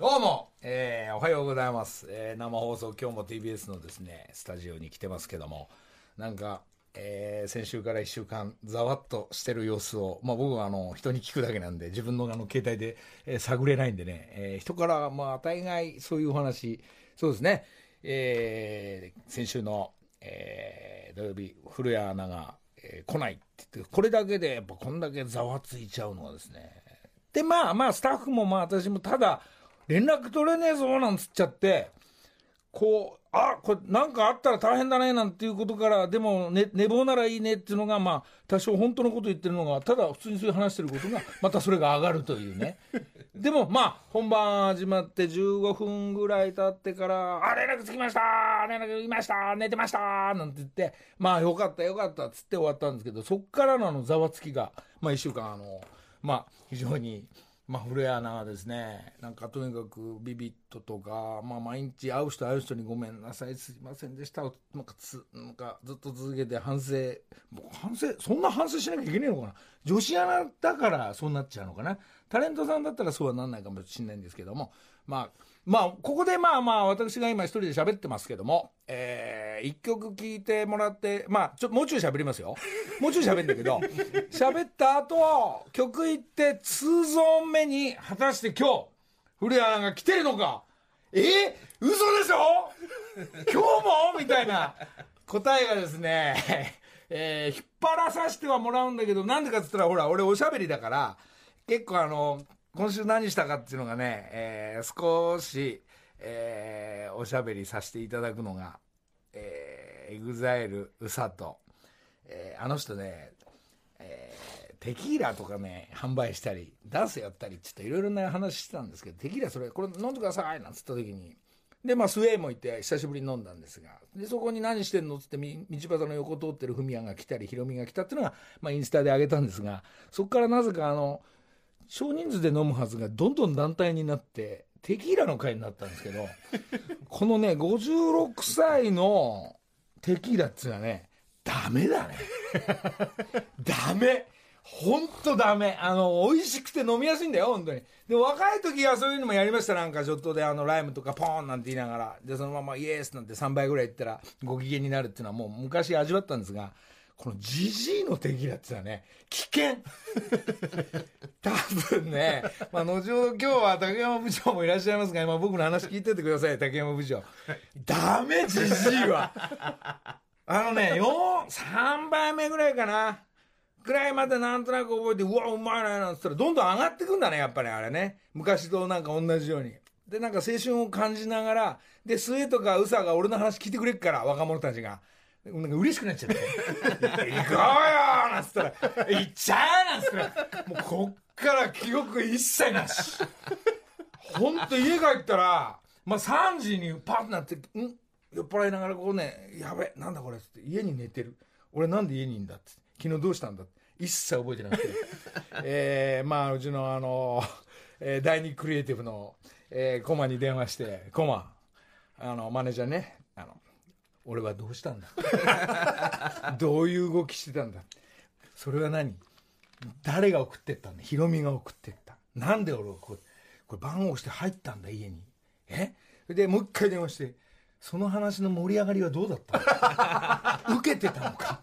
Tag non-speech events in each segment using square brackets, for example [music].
どうも、えー、おはようございます、えー、生放送今日も TBS のですねスタジオに来てますけども。なんか、えー、先週から1週間ざわっとしてる様子を、まあ、僕はあの人に聞くだけなんで自分のあの携帯で、えー、探れないんでね、えー、人からまあ大概そういうお話。そうですね、えー、先週の、えー、土曜日古谷アナが、えー、来ないって言ってこれだけでやっぱこんだけざわついちゃうのはですね。でまあまあスタッフもまあ私もただ連絡取れねえぞなんつっちゃってこうあこれなんかあったら大変だねなんていうことからでも、ね、寝坊ならいいねっていうのがまあ多少本当のこと言ってるのがただ普通にそういう話してることがまたそれが上がるというね [laughs] でもまあ本番始まって15分ぐらい経ってから「あ連絡つきました連絡いました寝てました」なんて言ってまあよかったよかったっつって終わったんですけどそっからのあのざわつきがまあ1週間あのまあ非常に。まあ、古谷アなですね、なんかとにかくビビットとか、まあ、毎日会う人会う人にごめんなさい、すいませんでした。なんかつ、なんかずっと続けて反省、反省、そんな反省しなきゃいけないのかな。女子アナだからそうなっちゃうのかな。タレントさんだったらそうはなんないかもしれないんですけども、まあ、まあ、ここでまあまあ、私が今一人で喋ってますけども、えー、一曲聴いてもらって、まあ、ちょ、もうちょい喋りますよ。もうちょい喋るんだけど、[laughs] 喋った後、曲行って2ゾーン目に、果たして今日、古谷アナが来てるのか。え？ー、嘘でしょ？今日も？みたいな。答えがですね、[laughs] えー、引っ張らさせてはもらうんだけど、なんでかっつったら、ほら、俺おしゃべりだから、結構あの、今週何したかっていうのがね、えー、少し、えー、おしゃべりさせていただくのが、えー、 EXILE、うさと、えー、あの人ね、えー、テキーラとかね、販売したり、ダンスやったりちょっといろいろな話してたんですけど、テキーラそれ、これ飲んでくださいなんつった時に、で、まあ、スウェーもいて、久しぶりに飲んだんですが、で、そこに何してんのつって、道端の横通ってるフミヤが来たり、ヒロミが来たっていうのが、まあ、インスタで上げたんですが、そこからなぜか、あの、少人数で飲むはずがどんどん団体になってテキーラの会になったんですけど [laughs] このね56歳のテキーラっつうのはねダメだね。[laughs] ダメ。ほんとダメ。あの美味しくて飲みやすいんだよ本当に。で若い時はそういうのもやりました。なんかちょっとであのライムとかポーンなんて言いながら。でそのままイエスなんて3倍ぐらいいったらご機嫌になるっていうのはもう昔味わったんですがこのジジイの敵だってのはね、危険 [laughs] 多分ね、まあ、後ほど今日は竹山部長もいらっしゃいますが、今僕の話聞いててください、竹山部長。ダメ、ジジイは。あのね、4、3杯目ぐらいかな。ぐらいまでなんとなく覚えて、うわ、うまいな、なんつったら、どんどん上がってくんだね、やっぱりあれね。昔となんか同じように。で、なんか青春を感じながら、で、末とか宇佐が俺の話聞いてくれっから、若者たちが。なんか嬉しくなっちゃって「行こうよ!」なんつったら「行っちゃえ!」なんつったらもうこっから記憶一切なしほんと家帰ったらまあ3時にパッとなって「ん酔っ払いながらこうねやべなんだこれ」っつって家に寝てる俺なんで家にいんだっって昨日どうしたんだって一切覚えてなくて [laughs] えー、まあうちのあの、えー、第二クリエイティブの、えー、コマに電話してコマあのマネージャーね俺はどうしたんだ？[laughs] どういう動きしてたんだ？それは何？誰が送ってったんだ？ヒロミが送ってった。なんで俺こうこれ番号して入ったんだ？家に。え？でもう一回電話してその話の盛り上がりはどうだった [laughs] 受けてたのか？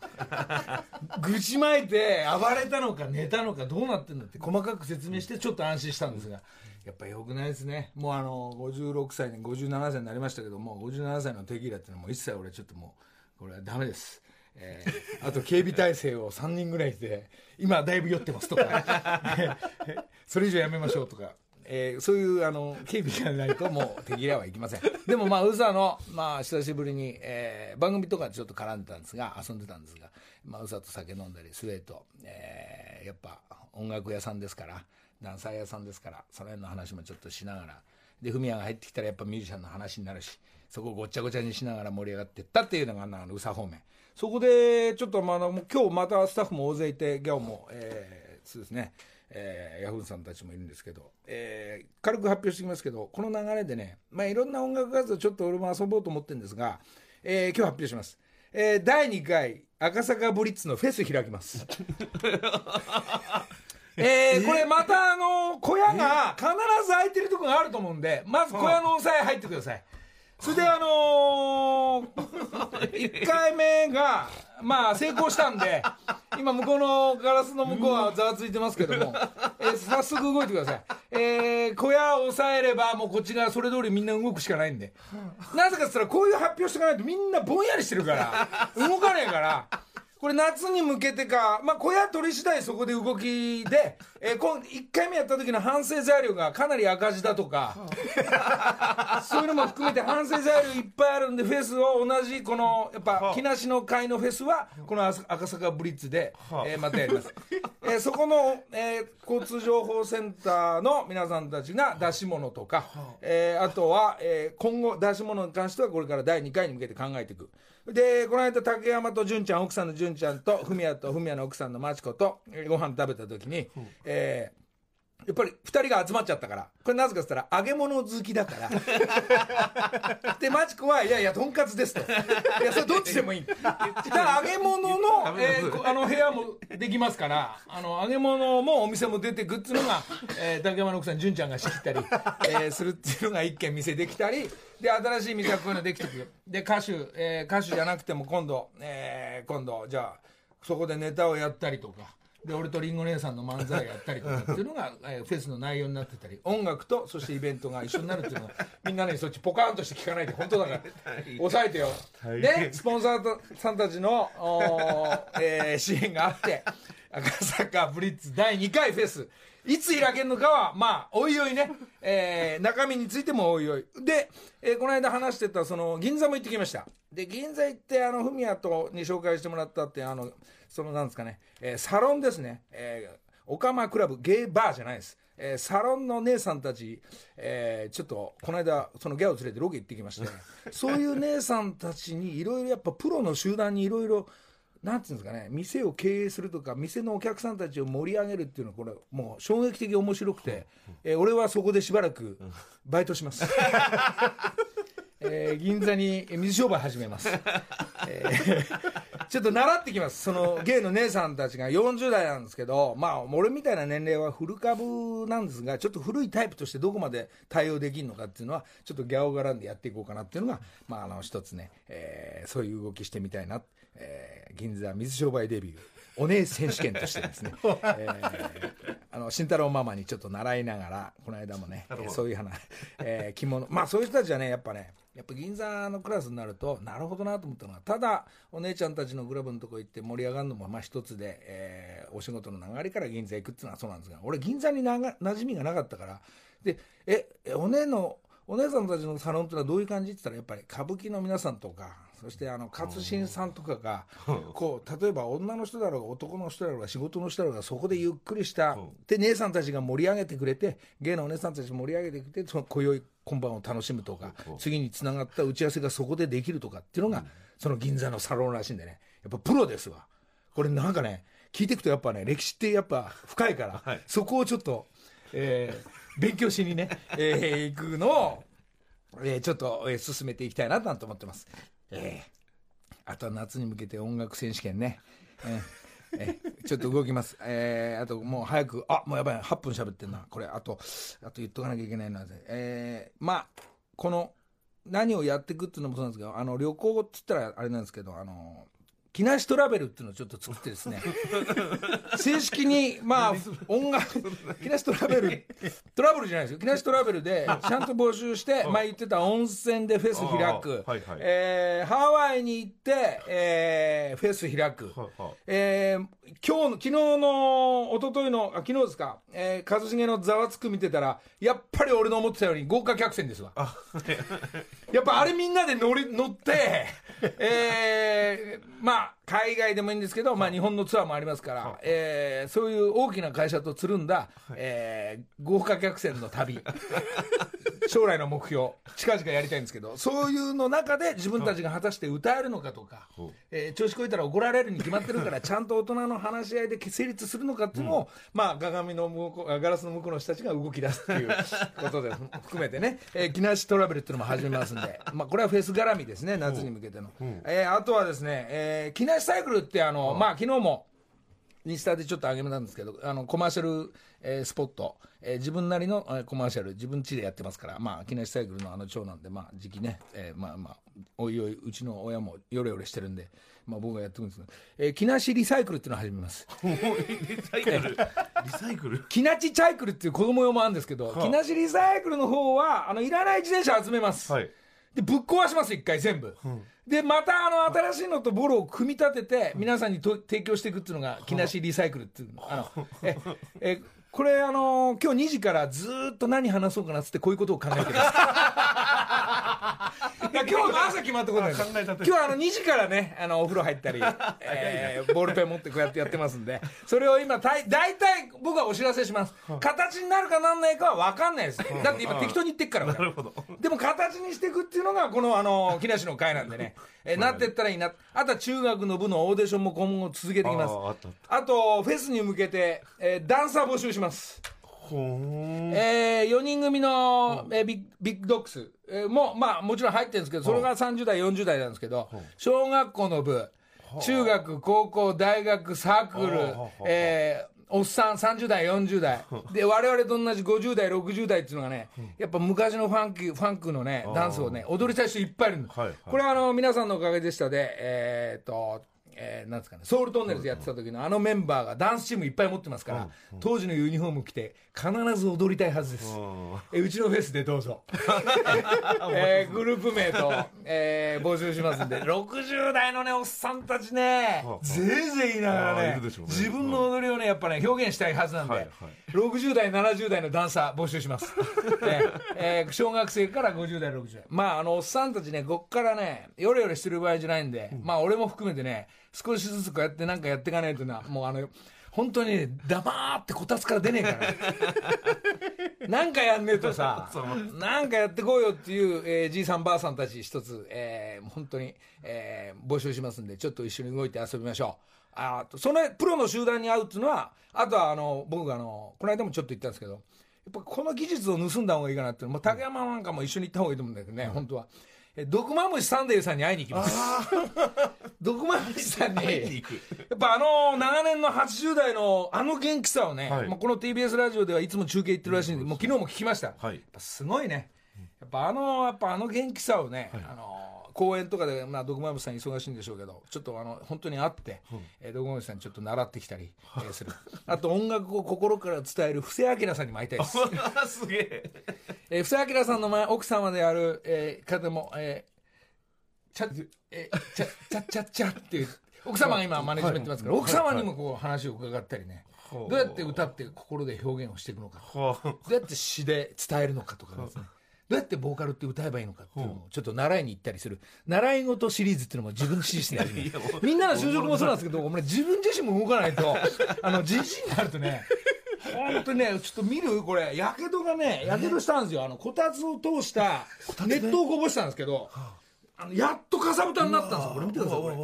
愚痴まいて暴れたのか寝たのかどうなってんだって細かく説明してちょっと安心したんですが。やっぱよくないですね。もうあの56歳に57歳になりましたけども57歳のテキーラっていうのも一切俺ちょっともうこれはダメです。えー、あと警備体制を3人ぐらいで今だいぶ酔ってますとか。[laughs] それ以上やめましょうとか。えー、そういうあの警備がないともう手切れはいきません。[laughs] でもまあ宇佐の、まあ、久しぶりに、えー、番組とかちょっと絡んでたんですが遊んでたんですが、まあ、宇佐と酒飲んだりスウェート、えー、やっぱ音楽屋さんですからダンサー屋さんですからその辺の話もちょっとしながらでフミヤが入ってきたらやっぱミュージシャンの話になるしそこをごっちゃごちゃにしながら盛り上がっていったっていうのがあの宇佐方面。そこでちょっとまあ今日またスタッフも大勢いて今日も、えー、そうですね。えー、ヤフーさんたちもいるんですけど、えー、軽く発表しておきますけど、この流れでね、まあ、いろんな音楽活動ちょっと俺も遊ぼうと思ってるんですが、えー、今日発表します。えー、第2回赤坂ブリッツのフェス開きます。[laughs] えー、これまたあの小屋が必ず空いてるとこがあると思うんでまず小屋の押さえ入ってくださいそれであのー、[laughs] 1回目がまあ成功したんで [laughs] 今向こうのガラスの向こうはざわついてますけども、えー早速動いてください。えー、小屋を押さえればもうこっちがそれ通りみんな動くしかないんで。なぜかっつったらこういう発表しておかないとみんなぼんやりしてるから動かねえからこれ夏に向けてか、まあ、小屋取り次第そこで動きで、[laughs] えー、今1回目やった時の反省材料がかなり赤字だとか、[laughs] そういうのも含めて反省材料いっぱいあるんで、フェスを同じ、この、やっぱ、木梨の会のフェスは、この赤坂ブリッツで、えー、またやります。えー、そこの、えー、交通情報センターの皆さんたちが出し物とか、えー、あとは、えー、今後出し物に関してはこれから第2回に向けて考えていく。で、この間、竹山と純ちゃん、奥さんの純ちゃんと、文也と文也の奥さんの町子と、ご飯食べた時に、うん、えーやっぱり2人が集まっちゃったから。これなぜかっつったら揚げ物好きだから。[laughs] でマチコはいやいやとんかつですと。いやそれどっちでもいい。だから揚げ物の,、えー、あの部屋もできますから。あの揚げ物もお店も出てくっていうのが、えー、竹山の奥さん純ちゃんが仕切ったり、えー、するっていうのが一軒店できたり。で新しい店がこういうのできてくる。で歌手、えー、歌手じゃなくても今度、えー、今度じゃあそこでネタをやったりとか。で俺とりんご姉さんの漫才やったりとかっていうのが、[laughs] えー、フェスの内容になってたり音楽とそしてイベントが一緒になるっていうのが [laughs] みんなねそっちポカーンとして聞かないで本当だから抑えてよ。でスポンサーさんたちの、えー、支援があって赤坂ブリッツ第2回フェス。いつ開けるのかは、まあ、おいおいね、えー、中身についてもおいおい。で、えー、この間話してた、その、銀座も行ってきました。で、銀座行って、あの、フミヤとに紹介してもらったって、あの、その、なんですかね、えー、サロンですね。えー、オカマクラブ、ゲイバーじゃないです。えー、サロンの姉さんたち、えー、ちょっとこの間そのギャオ連れてロケ行ってきまして [laughs] そういう姉さんたちにいろいろやっぱプロの集団にいろいろなんていうんですかね、店を経営するとか、店のお客さんたちを盛り上げるっていうのは、これ、もう衝撃的面白くて、えー、俺はそこでしばらくバイトします。[laughs] えー、銀座に水商売始めます、えー、ちょっと習ってきます。その芸の姉さんたちが40代なんですけどまあ俺みたいな年齢は古株なんですがちょっと古いタイプとしてどこまで対応できるのかっていうのはちょっとギャオ絡んでやっていこうかなっていうのがまああの一つね、えー、そういう動きしてみたいな、えー、銀座水商売デビュー。お姉選手権としてですね、[laughs] えー、あの慎太郎ママにちょっと習いながらこの間もね、えー、そういう話、えー、着物。まあそういう人たちはねやっぱねやっぱ銀座のクラスになるとなるほどなと思ったのがただお姉ちゃんたちのグラブのとこ行って盛り上がるのもまあ一つで、えー、お仕事の流れから銀座行くっていうのはそうなんですが俺銀座になが馴染みがなかったからでえお姉のお姉さんたちのサロンってのはどういう感じって言ったらやっぱり歌舞伎の皆さんとかそしてあの勝新さんとかがこう例えば女の人だろうが男の人だろうが仕事の人だろうがそこでゆっくりした。で姉さんたちが盛り上げてくれて芸のお姉さんたち盛り上げてくれてその今宵今晩を楽しむとか次につながった打ち合わせがそこでできるとかっていうのがその銀座のサロンらしいんでね。やっぱプロですわ。これなんかね聞いていくとやっぱね歴史ってやっぱ深いから、はい、そこをちょっと、えー、勉強しにね、えー、行くのをえー、ちょっと、えー、進めていきたいなと思ってます。えー、あとは夏に向けて音楽選手権ね。えーえちょっと動きます。えー、あともう早く、あもうやばい、8分喋ってんな。これ、あと、あと言っとかなきゃいけないのは、えー、まあ、この、何をやっていくっていうのもそうなんですけど、あの、旅行って言ったらあれなんですけど、あの、木梨トラベルっていうのをちょっと作ってですね。[laughs] 正式にまあ音楽木梨トラベルトラブルじゃないですよ。木梨トラベルでちゃんと募集して前言ってた温泉でフェス開く、はい。はい、えー、ハワイに行って、えー、フェス開く、ははえー、今日の昨日の一昨日のあ昨日ですか、えー、一茂のざわつく見てたらやっぱり俺の思ってたように豪華客船ですわ。やっぱあれみんなで乗り乗ってえー、まあ not 海外でもいいんですけど、まあ、日本のツアーもありますから、はえー、そういう大きな会社とつるんだ、はい、えー、豪華客船の旅。[laughs] 将来の目標近々やりたいんですけどそういうの中で自分たちが果たして歌えるのかとか、はえー、調子こいたら怒られるに決まってるからちゃんと大人の話し合いで成立するのかっていうのを、うん、まあ鏡の向こうガラスの向こうの人たちが動き出すっていう [laughs] ことで含めてね、えー、木梨トラベルっていうのも始めますんで、まあ、これはフェス絡みですね夏に向けての、うん、えー、あとはですね、えー、木梨サイクルってあの、まあ昨日もインスタでちょっと上げたんですけど、あの、コマーシャル、えースポット、えー自分なりの、えーコマーシャル、自分家でやってますから、まあ、木梨サイクルのあの長男で、まあ、時期ね、えーまあまあ、おいおい、うちの親もヨレヨレしてるんで、まあ僕がやってくるんですけど、えー木梨リサイクルっていうのを始めます。[laughs] リサイクル？リサイクル？木梨チャイクルっていう子供用もあるんですけど、木梨リサイクルの方は、あの、いらない自転車集めます。はい。で、ぶっ壊します、一回全部。で、また、あの、新しいのとボロを組み立てて、皆さんにと提供していくっていうのが、木梨リサイクルっていうの。あの、え、え、これ、あの今日2時からずーっと何話そうかなっつって、こういうことを考えてます。いや今日の朝決まったことで。す今日はあの2時からねあのお風呂入ったり、[laughs] えーボールペン持ってこうやってやってますんで。それを今大体僕はお知らせします。形になるかなんないかは分かんないです。だって今適当に言ってっから俺なるほど。でも形にしていくっていうのがこのあの木梨の会なんでね、えーなってったらいいな。あとは中学の部のオーディションも今後続けていきます。あとフェスに向けて、えーダンサー募集しますえー、4人組の、えービッグビッグドッグス、えーもまあもちろん入ってるんですけどそれが30代40代なんですけど小学校の部中学高校大学サークルえーおっさん30代40代。で我々と同じ50代60代っていうのがねやっぱ昔のファンクファンクのねダンスをね踊りたい人いっぱいいるんですはいはい。これはあの皆さんのおかげでしたでえーっとえーなんですかね、ソウルトンネルズやってた時のあのメンバーがダンスチームいっぱい持ってますから、当時のユニフォーム着て必ず踊りたいはずです、えうちのフェスでどうぞ、[laughs] えーグループ名と、えー募集しますんで。60代のねおっさんたちね。はあぜいぜい言いながらね自分の踊りをねやっぱね表現したいはずなんで、はいはい。60代70代のダンサー募集します、[laughs] えーえー小学生から50代60代。まああのおっさんたちねこっからねヨレヨレしてる場合じゃないんで、まあ俺も含めてね少しずつこうやってなんかやっていかないとな。もうあの本当にね黙ってこたつから出ねえから。[laughs] なんかやんねえとさ。なんかやってこうよっていう、えーじいさんばあさんたち一つ、えー本当に、えー募集しますんでちょっと一緒に動いて遊びましょう。あとそのプロの集団に会うっていうのはあとはあの僕があのこの間もちょっと言ったんですけどやっぱこの技術を盗んだ方がいいかなっていうの。もう竹山なんかも一緒に行った方がいいと思うんだけどね、本当は。え毒マムシサンデーさんに会いに行きます。[laughs] 毒マムシさんに、会いに行くやっぱあの長年の80代のあの元気さをね、はいまあこの TBS ラジオではいつも中継行ってるらしいんで、もう昨日も聞きました。はいやっぱすごいね。やっぱあの、やっぱあの元気さをね、あの、公演とかで、まあ、ドクマムシさん忙しいんでしょうけど、ちょっとあの、本当に会って、えードクマムシさんにちょっと習ってきたり、えーする。[laughs] あと音楽を心から伝える布施明さんにも会いたいです。[laughs] すげえ [laughs] えー、布施明さんの前奥様である、えー方も、えー、ちゃ、えー、ちゃ、ちゃちゃちゃっていう、奥様が今マネジメントやってますから、奥様にもこう話を伺ったりね、はいどうやって歌って心で表現をしていくのか、はどうやって詩で伝えるのかとかですね、どうやってボーカルって歌えばいいのかっていうのをちょっと習いに行ったりする、習い事シリーズっていうのも自分で指示してやる [laughs] みんなの就職もそうなんですけど、俺自分自身も動かないと、[laughs] あの、じじいになるとね、本当にね、ちょっと見るこれ、やけどがね、やけどしたんですよ。あの、こたつを通した、熱湯をこぼしたんですけど、あ。の、やっとかさぶたになったんですよ。これ見てください、これ。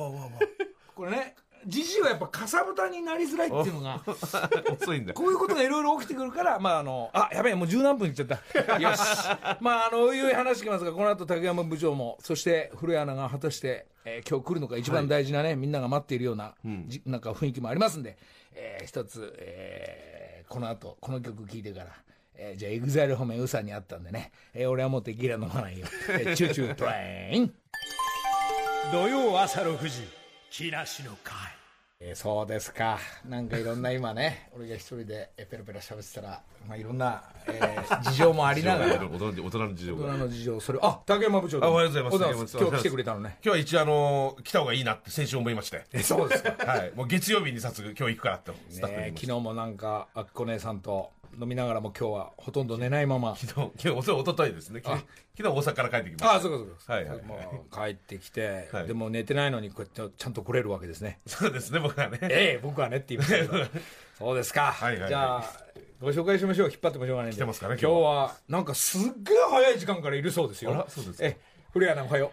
これね、じじいはやっぱかさぶたになりづらいっていうのが、[laughs] 遅いんだこういうことがいろいろ起きてくるから、まああの、あ、やべえ、もう十何分いっちゃった。[laughs] よし。[laughs] まああの、おいおい話してきますが、この後竹山部長も、そして古谷アナが果たして、えー今日来るのが一番大事なね、みんなが待っているような、じなんか雰囲気もありますんで、えー一つ、えーこの後、この曲聴いてから、えーじゃあ、 EXILE方面ウーさんに会ったんでね、えー俺はもうテキーラ飲まないよ。えー Choo Choo TRAIN。土曜朝6時木梨の会えーそうですか。なんかいろんな今ね、[laughs] 俺が一人でえーペラペラ喋ってたら、まあいろんな、えー [laughs] 事情もありながら、大人の大人の事情大人がの事情、それ、あ、竹山部長。あおはようございます。おはようございます。今日来てくれたのね。今日は一応あの来た方がいいなって先週思いまして。え、そうですか。[laughs] はい。もう月曜日に早速今日行くからってスタッフに言いました。ね昨日もなんか、あっこ姉さんと飲みながらも今日はほとんど寝ないまま。昨日昨日おとおとといですね昨日昨日大阪から帰ってきましたあ、そうかそうか。はいはいはいもう帰ってきて、はいでも寝てないのにこうやってちゃんと来れるわけですね。そうですね僕はねええ僕はねって言いましたけど。[laughs] そうですか。はいはいはいじゃあ、ご紹介しましょう。引っ張ってもしょうがないんで。来てますかね今日今日は、なんかすっげえ早い時間からいるそうですよ。あらそうですかえ、古谷アナおはよ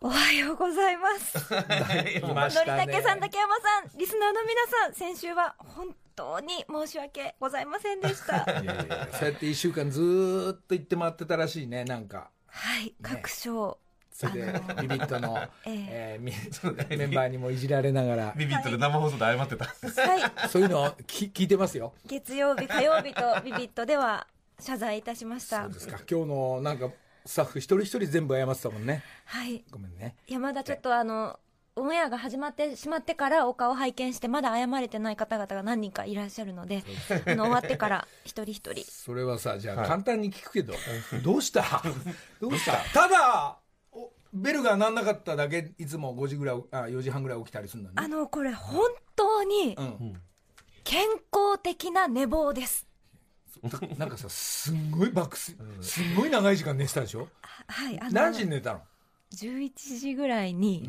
おはようございます。[laughs] まのりしたね。たけさん、竹山さん、リスナーの皆さん、先週は本当に申し訳ございませんでした。[laughs] いやいやそうやって一週間ずーっと行って回ってたらしいね、なんか。はい、各賞それで [laughs] ビビットの、ええ。ーみ [laughs] メンバーにもいじられながら。ビビットで生放送で謝ってた。はい。そういうのをき聞いてますよ。月曜日火曜日とビビットでは謝罪いたしました。そうですか。今日のなんかスタッフ一人一人全部謝ってたもんね。はい。ごめんね。いやまだちょっとあのオンエアが始まってしまってからお顔拝見してまだ謝れてない方々が何人かいらっしゃるのであの終わってから一人一人。それはさじゃあはい。簡単に聞くけど、[laughs] どうした？どうした？た？だおベルが鳴んなかっただけいつも5時ぐらいあ4時半ぐらい起きたりするのにあのこれ本当にうん。健康的な寝坊です。なんかさすんごいバックスすんごい長い時間寝てたでしょ？はいあの何時に寝たの？11時ぐらいに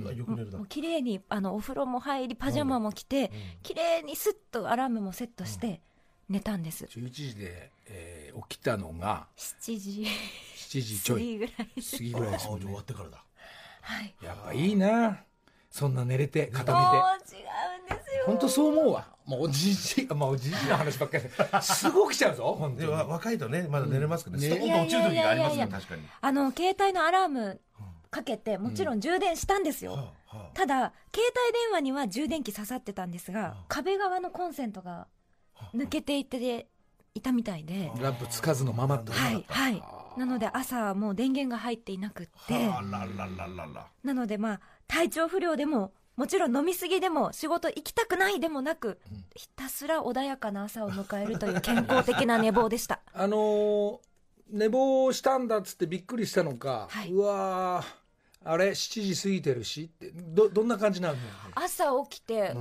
もう綺麗にあのお風呂も入りパジャマも着て綺麗にスッとアラームもセットして寝たんです。11時で、えー起きたのが7時。7時ちょい。過ぎぐらい。過ぎぐらいですね。終わってからだ。はい。やっぱいいな。そんな寝れて固もうめて違うんですよ。本当そう思うわ。もうおじじ [laughs] まあおじじの話ばっかり。ですぐ起きちゃうぞ本当に。若いとね、まだ寝れますけどね、うんストーンと落ちる時がありますね、いやいやいやいや。確かに。あの携帯のアラームかけてもちろん充電したんですよ、はあはあ。ただ携帯電話には充電器刺さってたんですが壁側のコンセントが抜けていていたみたいで。ランプつかずのままってはいはい。なので朝はもう電源が入っていなくってあららららら。なのでまあ体調不良でももちろん飲みすぎでも仕事行きたくないでもなくひたすら穏やかな朝を迎えるという健康的な寝坊でした。あのー寝坊したんだっつってびっくりしたのか、はい。うわーあれ7時過ぎてるしってどどんな感じなの？朝起きて、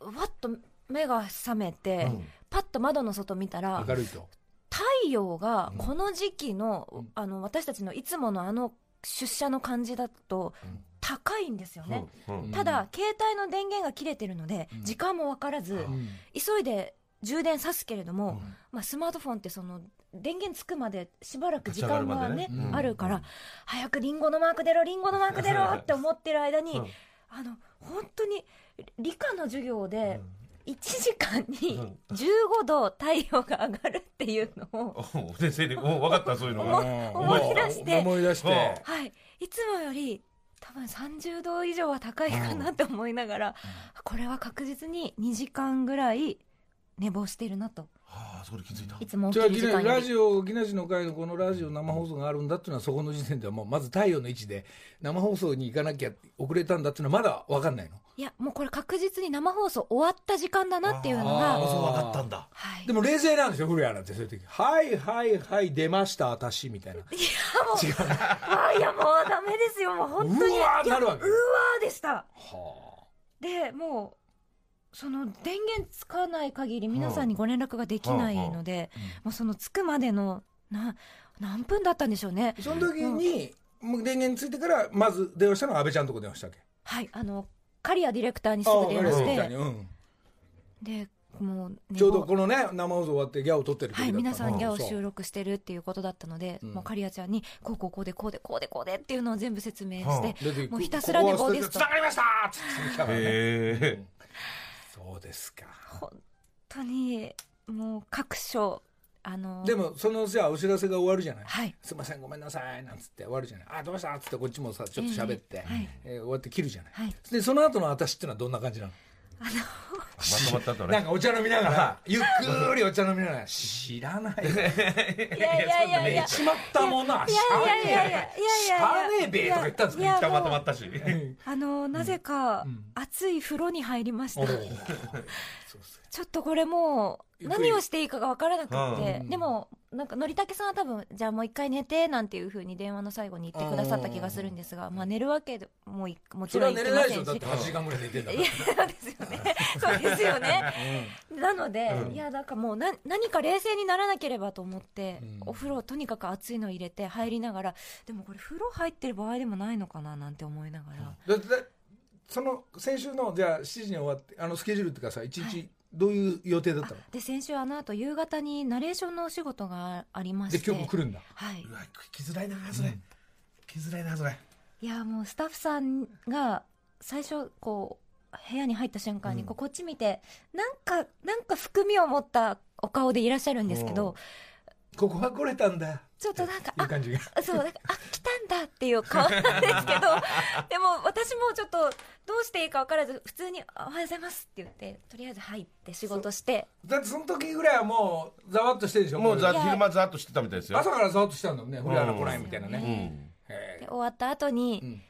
おわっと目が覚めて、パッと窓の外見たら明るいと。太陽がこの時期の,、あの私たちのいつものあの出社の感じだと高いんですよね、うん。うん。ただ携帯の電源が切れてるので、時間も分からず、うん。急いで充電さすけれども、まあ、スマートフォンってその電源つくまでしばらく時間がねあるから、早くリンゴのマーク出ろリンゴのマーク出ろ [laughs] って思ってる間に、うん。あの本当に理科の授業で1時間に15度太陽が上がるっていうのを、[laughs] お先生に、もう分かった、そういうの思が。い思い出して。思い出して、うん。はい、いつもより多分30度以上は高いかなって思いながら、これは確実に2時間ぐらい寝坊してるなと。はあ、そこで気づいた。いつも起きる時間ラジオ木梨の会のこのラジオ生放送があるんだっていうのはそこの時点ではもうまず太陽の位置で生放送に行かなきゃ遅れたんだっていうのはまだ分かんないの？いやもうこれ確実に生放送終わった時間だなっていうのが。そう分かったんだ。はい。でも冷静なんですよ古谷なんてそういう時。はいはいはい出ました私みたいな。あいやもうダメですよもう本当に。うわーいやなるわけ。うわーでした。はでもうその電源つかない限り皆さんにご連絡ができないので、もうそのつくまでのな何分だったんでしょうね。あその時に、もう電源ついてからまず電話したのは安倍ちゃんのとこ電話したっけ？はいあの刈谷ディレクターにすぐ電話してうん。でもう寝ちょうど坊このね生放送終わってギャオ撮ってるはい、皆さんギャオ収録してるっていうことだったので、うん。もうカリアちゃんにこうこうこうでこうでこうでこうでっていうのを全部説明して、でもうひたすら寝坊ですと。つながりましたっつって。来たからね。そうですか。本当にもう各所あのでもそのじゃあお知らせが終わるじゃない、はい。すいませんごめんなさいなんつって終わるじゃない。あどうした？っつってこっちもさちょっと喋って、ええはい。えー終わって切るじゃない、はい。でその後の私っていうのはどんな感じなの？まとまったとね。なんかお茶飲みながらゆっくりお茶飲みながら知らない。よいやいやいや。いやしまったものはいやいやいやいやいや。いやしゃあねえべとか言ったんですかいや一回まとまったし。あのなぜか熱い風呂に入りました、ちょっとこれもう何をしていいかが分からなくって、うん。でもなんかのりたけさんは多分じゃあもう一回寝てなんていうふうに電話の最後に言ってくださった気がするんですが、まあ、寝るわけでもいもちそれろん言っては寝れないませんしでしょ。だって8時間ぐらい寝てんだかいや [laughs] そうですよね。そうですよね、なので、いやだからもうな何か冷静にならなければと思って、うん。お風呂とにかく熱いの入れて入りながらでもこれ風呂入ってる場合でもないのかななんて思いながら、らだってその先週のじゃあ7時に終わってあのスケジュールっていうかさ一日どういう予定だったの、で先週あの後夕方にナレーションのお仕事がありまして。で今日も来るんだ。はい。うわ、来づらいな、それ。来づらいな、それ。いやもうスタッフさんが最初こう部屋に入った瞬間にこうこっち見てなんかなんか含みを持ったお顔でいらっしゃるんですけど。ここは来れたんだちょっとなんかあいう感じが。そうなんかあ来たんだっていう顔なんですけど [laughs] でも私もちょっとどうしていいか分からず普通に「おはようございます」って言ってとりあえず入って仕事して。だってその時ぐらいはもうざわっとしてるでしょもうざ昼間ざっとしてたみたいですよ。朝からざわっとしたんだもんね古谷の来ないみたいなうね、で終わった後に、うん。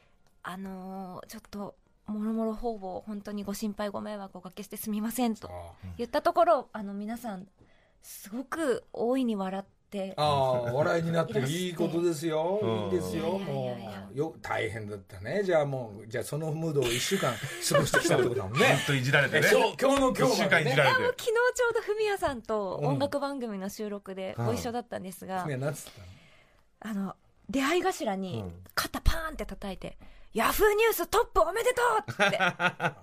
あのーちょっともろもろ方々本当にご心配ご迷惑をおかけしてすみませんとー。言ったところあの皆さんすごく大いに笑ってああ笑いになっていいことですよ。うん。いいですよ。もうよ大変だったね。じゃあもうじゃあそのムードを1週間過ごしてきたってことだもんずね [laughs] っといじられてね。今日今日の今日までね間いじられて。昨日ちょうどフミヤさんとうん音楽番組の収録でご一緒だったんですが、ねなんつったの？あの出会い頭にうん。肩パーンって叩いて「ヤフーニューストップおめでとう!」って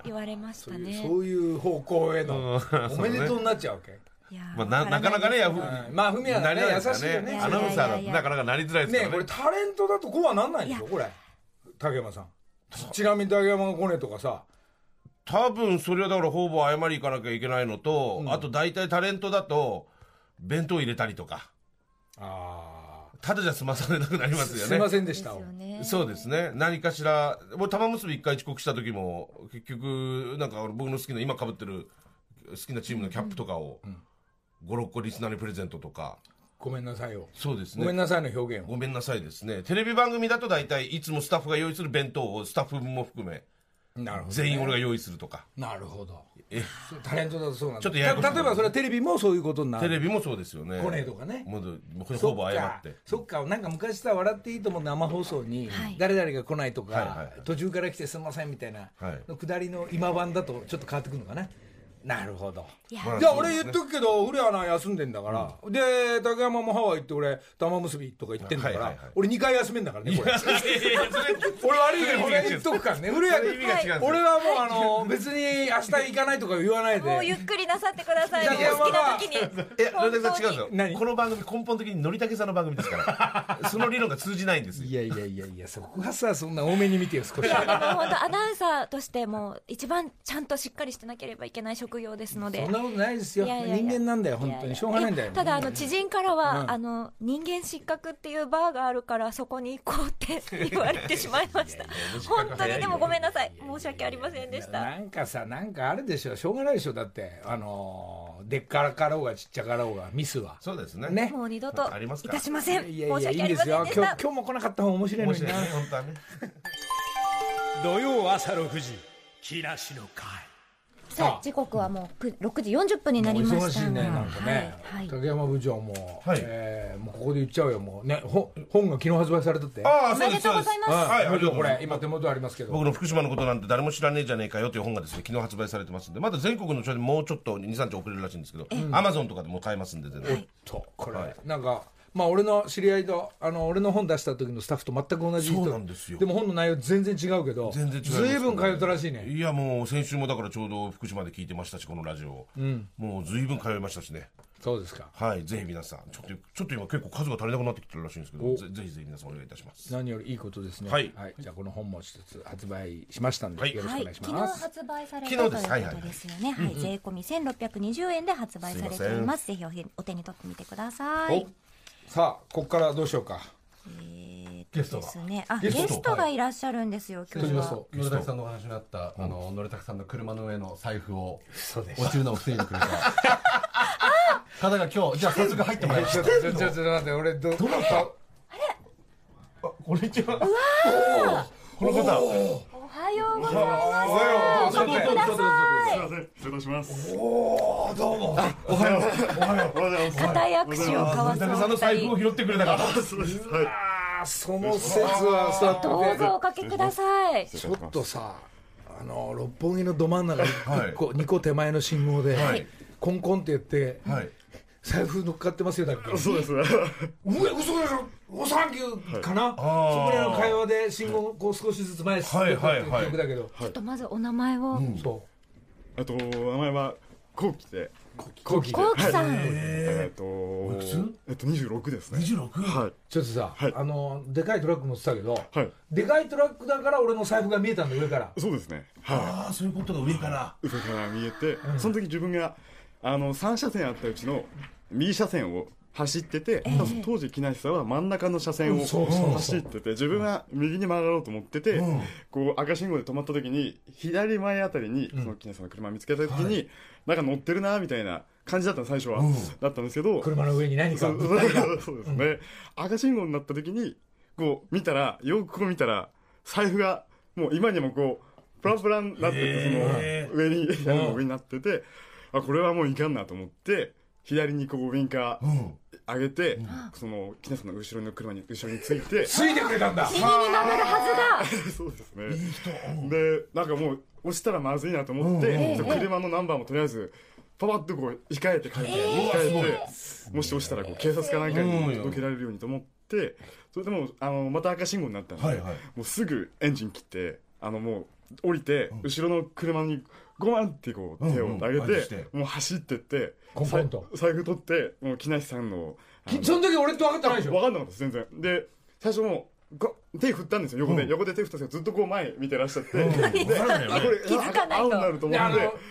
言われましそういうたね。そういう方向へのうん。おめでとうになっちゃうわけ？まあななかなかねいですけどヤフうん。まあフミヤなりね優づらいですしいよね。やアナウンサーだなかなかなりづらいですかね。らねこれタレントだとこうはなんないんでしょ？これ。竹山さん。ちなみに竹山が来ねえとかさ。多分それはだからほぼ謝り行かなきゃいけないのと、うん。あと大体タレントだと弁当入れたりとか。あただじゃ済まされなくなりあますよね。すいませんでした。そうですね。何かしらもう玉結び一回遅刻した時も結局なんか僕の好きな今かぶってる好きなチームのキャップとかを56個リスナーにプレゼントとか。ごめんなさいよ。そうですね。ごめんなさいの表現を。ごめんなさいですね。テレビ番組だと大体いつもスタッフが用意する弁当をスタッフ分も含めなるほどね。全員俺が用意するとか。なるほど。え？タレントだとそうなんだ。ちょっとややこしい。た例えばそれはテレビもそういうことになる。テレビもそうですよね。来ねえとかね。もうほぼ謝かって。そっか。なんか昔さ「笑っていいとも」生放送に。はい。誰々が来ないとか、はい途中から来てすみませんみたいなはい。の下りの今版だとちょっと変わってくるのかな。なるほどいや。まあじゃあ俺言っとくけど古谷アナ休んでんだから、で竹山もハワイ行って俺玉結びとか行ってんだから、はいはいはい俺2回休めんだからねこれ。[laughs] 俺悪いけど俺言っとくからね。古谷意味が違うんですよ。俺はもうあの別に明日行かないとか言わないで。もうゆっくりなさってください。おいや好きな時に。え、野田さん違うんですよ。何？この番組根本的にのりたけさんの番組ですから。[laughs] その理論が通じないんですよ。いやいやいやいやそこはさそんな多めに見てよ少し。いやでも本当アナウンサーとしても一番ちゃんとしっかりしてなければいけない職業ですので。そんなことないですよ。いやいやいや。人間なんだよ本当に。しょうがないんだよ。やただあの知人からは、うん。あの人間失格っていうバーがあるからそこに行こうって言われてしまいました。本当にでもごめんなさい。申し訳ありませんでした。なんかさなんかあるでしょ。しょうがないでしょ。だってあのーでっからかろうがちっちゃかろうがミスは。そうですね。ね。もう二度といたしません。申いやいやいいし訳ありまんですよ今日せんでした。今日も来なかった方が面白いのにな。面白いね、本当はね。[laughs] 土曜朝6時木梨の会さあ時刻はもうく6時40分になりました。忙しいねなんかね、はい。はい竹山部長も、はい。えーもうここで言っちゃうよもうね。ほ本が昨日発売されたって。ああ、おめでとうございます。はい、これ今手元ありますけど。僕の福島のことなんて誰も知らねえじゃねえかよという本がですね、昨日発売されてますんで、まだ全国の書でもうちょっと2、3日遅れるらしいんですけど、アマゾンとかでも買えますんで、全然。とこれ、はい。なんかまあ俺の知り合いとあの俺の本出した時のスタッフと全く同じ人そうなんですよ。でも本の内容全然違うけど全然違いますずいぶん通ったらしいね。いや、もう先週もだからちょうど福島で聞いてましたし、このラジオ。もうずいぶん通いましたしね。そうですか。はい、ぜひ皆さん、ちょっと、ちょっと今結構数が足りなくなってきてるらしいんですけど、お。ぜぜひぜひ皆さんお願いいたします。何よりいいことですね。はい。じゃあこの本も一つ発売しましたんで、はい。よろしくお願いし昨日ます、発売された昨というこ日ですはいはいとですよね。はい、税込み1620円で発売されています。ぜひおお手に取ってみてください。おさあここからどうしようか。ゲストが。ですね。あ、ゲスト。がいらっしゃるんですよ。今日は。と野田さんのお話にあった、あの野田さんの車の上の財布を落ちるのを防いでくれた。[laughs] 方が今日じゃあ早速入ってもらいましちょっとちょっと待って俺どどなた？こんにちは。この方。おはようございます。おかけください。ません、失礼いたします。固い握手を交わす竹さんの。財布を拾ってくれたから。そうです。はい。その説はさどうぞおかけください。ちょっとさあの六本木のど真ん中にはい1個、2個手前の信号で、はいコンコンって言って、はい。財布乗っかってますよだっけ？そうです。うわ嘘でしょ？おサンキューかな、そこらの会話で信号こう少しずつ前進んでったっていう記憶だけど、ちょっとまずお名前を。そあと、名前は、こうきで。う後期でコウキさん。えっと、えっと、二十六ですね。二十六。はい。ちょっとさ、はいあのでかいトラック乗ってたけど、はい。でかいトラックだから俺の財布が見えたんだ上からそうですね。はああ、そういうことが上から。い。上から見えて、その時自分が、あの、三車線あったうちの。右車線を走ってて、当時木梨さんは真ん中の車線を走ってて自分は右に曲がろうと思ってて、こう赤信号で止まった時に左前あたりにその木梨さんの車見つけた時に、なんか乗ってるなみたいな感じだったの最初は、だったんですけど車の上に何かそう物体がそうですね、赤信号になった時にこう見たらよくこう見たら財布がもう今にもこうプランプランになっててへその上に屋根の上になっててあこれはもういかんなと思って左にこうウインカー上げて、その木梨さんの後ろの車に後ろについて [laughs] ついてくれたんだ。右に曲がるは [laughs] そうですね。でなんかもう押したらまずいなと思って、車のナンバーもとりあえずパパッとこう控えて書いて、控えてもし押したらこう警察かなんかに届けられるようにと思ってそれでもうあのまた赤信号になったんで、はいはい。もうすぐエンジン切ってあのもう降りて、後ろの車にゴマンってこう手を上げてもう走ってってコンコンと財布取ってもう木梨さんのその時俺って分かってないでしょ。分かんなかったです全然。で最初もうこ手振ったんですよ横で、横で手振ったんですけどずっとこう前見てらっしゃって、でわかるんだよね。あこれ気づかないと。あ青になると思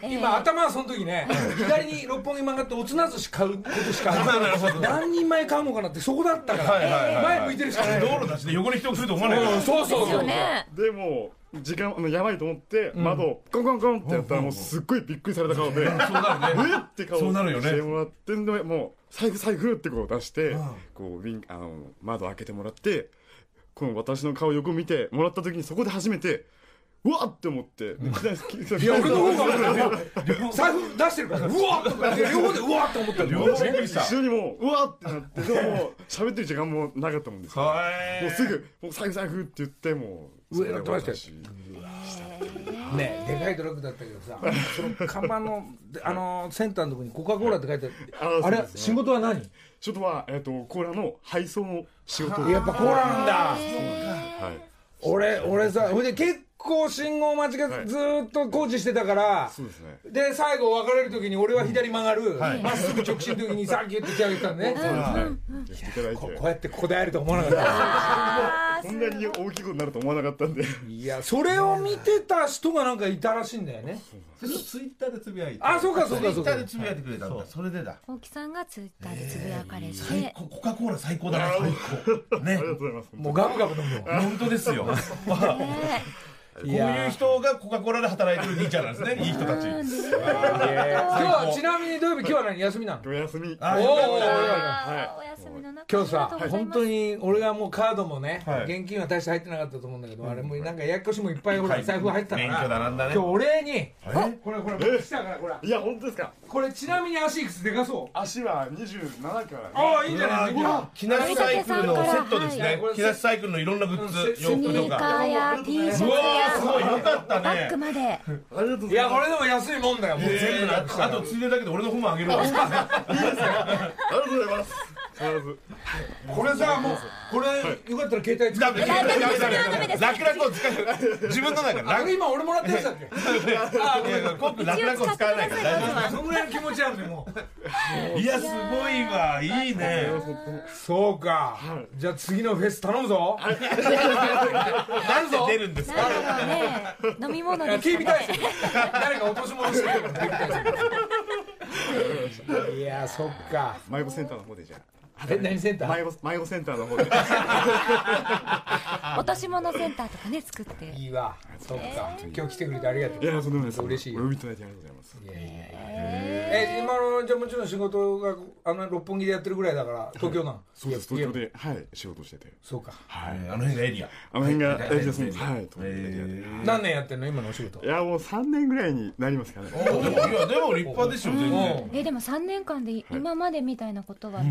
今頭はその時ね左に六本木曲がっておつな寿司買うことしか [laughs] 何人前買うのかなってそこだったから。前向いてるしかない。道路だしね横に人が来ると思わないからそうそう。そうずよね。でもう時間あのやばいと思って、窓をコンコンコンってやったらもうすっごいびっくりされた顔で、[laughs] そうなるね。え？って顔そうなるよね。してもらってんでもう財布財布ってこう出して、こうウィンあの窓開けてもらってこの私の顔横見てもらった時にそこで初めてうわっって思って、いいや俺の方が [laughs] 財布出してるからうわっとか両方でうわっと思った両方一緒にもううわっってなってでも喋ってる時間もなかったもんですもうすぐ「もう財布財布」って言ってもう上乗ってましたよ。ねでかいトラックだったけどさその看板のであのセンターのとこにコカ・コーラって書いてある。あれね。仕事は何？ちょっとは、えっとコーラの配送の仕事をやっぱコーラなんだ。はい。俺俺さほいで結構信号待ちがずーっと工事してたからそうで最後別れる時に俺は左曲がる。はい。まっすぐ直進の時にさっき言って手上げてたのね。はい。やっていただいて。ここうやってここで会えると思わなかっあーこんなに大きいことになると思わなかったんで。たいやそれを見てた人がなんかいたらしいんだよね。それとツイッターでつぶやいて。あそうかそうかそうか。ツイッターでつぶやいてくれたんだ。それでだ。大木さんがツイッターでつぶやかれて、最高。コカ・コーラ最高だな最高。ね。ありがとうございます。もうガブガブ飲むよ本当ですよ [laughs] こういう人がコカ・コーラで働いてる兄ちゃんなんですね。[laughs] いい人たち今日はちなみに土曜日今日は何？休みなのお休み。あおー。おーお休みの中今日さ本当に俺がもうカードもね、はい。現金は大して入ってなかったと思うんだけど、あれもうなんかややこしもいっぱいほらはい。財布入ってたから、免許だなんだね。今日お礼に。え？これこれ僕来たからこれいや本当ですか？これちなみに足いくつでかそう？足は27からああいいんじゃないいいんじゃない。木梨サイクルのセットですね。はい木梨サイクルのいろんなグッズス洋服とスニーカかーや T シャツうわーすごい。やよかったバッねグまで。ありがとうございます。いやこれでも安いもんだよ。もう全部えーなくしたらあとついでだけど俺の方もあげる。わありがとうございますこれさもうこれよかったら携帯使って。ダメダメダメダメダメです。楽々を使う自分のだからあれ今俺もらったやつだっけ？あごめんごめん。コップ楽々を使わないから。そのぐらいの気持ちあるねもう。夫いやすごいわ。いいね。そうか。じゃあ次のフェス頼むぞ。なんで出るんですか？飲み物で誰か落とし物してる [laughs] いやそっか。迷子センターの方でじゃえ何センタあー？迷子迷子センターの方で。落とし物センターとかね作って。いいわ。そっか。今日来てくれてありがとう。いやそんなことないです。嬉しいよ。お呼びいただいてありがとうございますいやいやいや。え今のじゃあもちろん仕事があの六本木でやってるぐらいだから東京なの？そうです。東京ではい仕事してて。そうか。はい。あの辺がエリア。あの辺がえエリアそうで。すはい。何年やってんの？今のお仕事。アいやもう3年ぐらいになりますかね。いやでも立派ですよ全然。えでも3年間で今までみたいなことは、い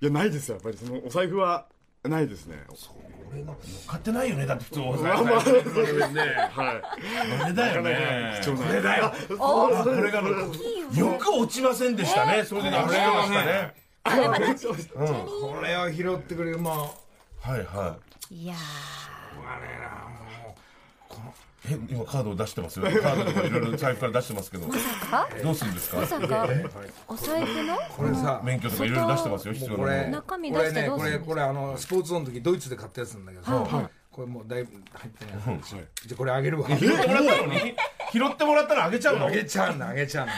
やないですよやっぱり。そのお財布はないですね買ってないよねだって普通おまあまあ。そうですねはい。あれだよね。これだよ。おこれがよく落ちませんでしたね。それであれましたね。これを拾ってくれるまあ。はいはい。やあれなもえ今カードを出してますよ。[laughs] カードとかいろいろ財布から出してますけど。ーまさか？どうするんですか？まさかお財布のうこれさ免許とかいろいろ出してますよ。必要なこれ中身出してこれねどうするんですか？これこれあのスポーツの時ドイツで買ったやつなんだけどさこれもうだいぶ入ってないじゃあこれあげるわ。拾ってもらったのに拾ってもらったらあげちゃうの？あげちゃうんだあげちゃうんだ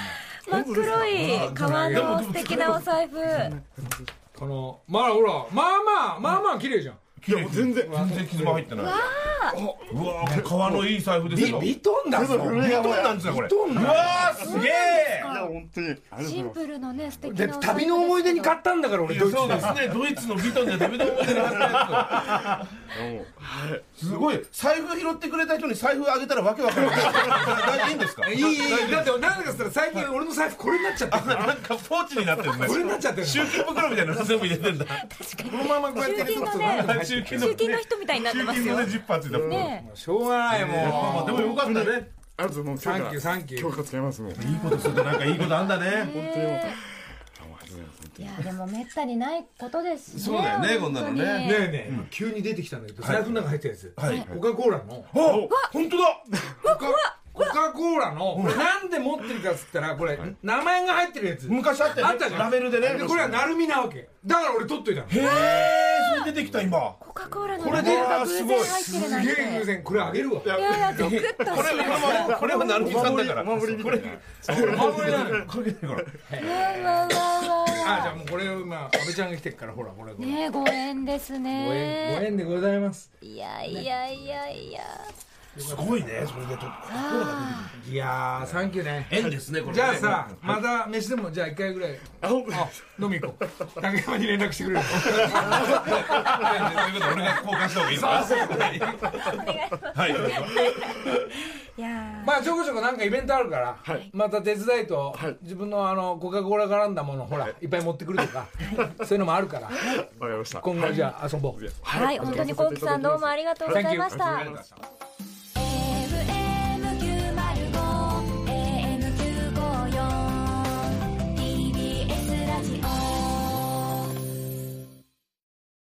真っ黒い革の素敵なお財布。可このまあほらまあまあまあまあ綺麗じゃん綺麗全然。全然傷も入ってない。うわー、革のいい財布ですよ。ビトンだぞ。これ。がもうなんですよこれ。ビトンだうわー、すげえ。いや本当に。シンプルのね素敵でな旅の思い出に買ったんだから俺ドイツでそうですね、ドイツの。ビトンで旅の思い出があったやつ。[laughs] すごい、財布拾ってくれた人に財布あげたらわけわかんない。大いいんですか？いいいいだってなんでか最近俺の財布これになっちゃってる。なんかポーチになってるね。これになっちゃってる集金袋みたいなの全部入れてんだ。このままこうやって集金のると集金中金の人みたいになってますよ。集金のねジッパーついた。ねしょうがないもうでもよかったね。ありがとうございます。サンキューサンキュー。今日から使いますもういいことするとなんかいいことあんだね。本当に。もうありがとうございやでもめったにないことですねそうだよねこんなのね。ねえねえ、急に出てきたんだけど、財布の中入ってるやつ、はい。コカ・コーラの。あ、本当だ。コカコカ・コーラのこれなんで持ってるかっつったらこれ、名前が入ってるやつ。昔あったよね。あったじゃん。ラベルでね。これは成海なわけ。だから俺取っといたの。へえ、それ出てきた今。コカ・コーラのこれで名前が偶然入ってるなんて。すげえ偶然これあげるわ。いやいやゾクッとこれ、これは、これは成美さんだから。お守りみたいな守りなのよかけてこれ。わわわわ。あじゃあもうこれを今安倍ちゃんが来てるからほらこれ。これ、ねえご縁ですご縁ごね縁でございます。いやいやいやいやすごいね、それでと。いやーサンキューね。縁ですね、これね。じゃあさ、また飯でもじゃあ一回ぐらい。あ飲み行こう。竹山に連絡してくれるそういうこと俺が交換した方がいいのかはい。いやまあちょこちょこなんかイベントあるから、また手伝いと、はい。自分のあのコカ・コーラ絡んだものほら、い、っぱい持ってくるとか、そういうのもあるから。わかりました。今後じゃあ遊ぼう、はい。本当にコウキさんどうもありがとうございました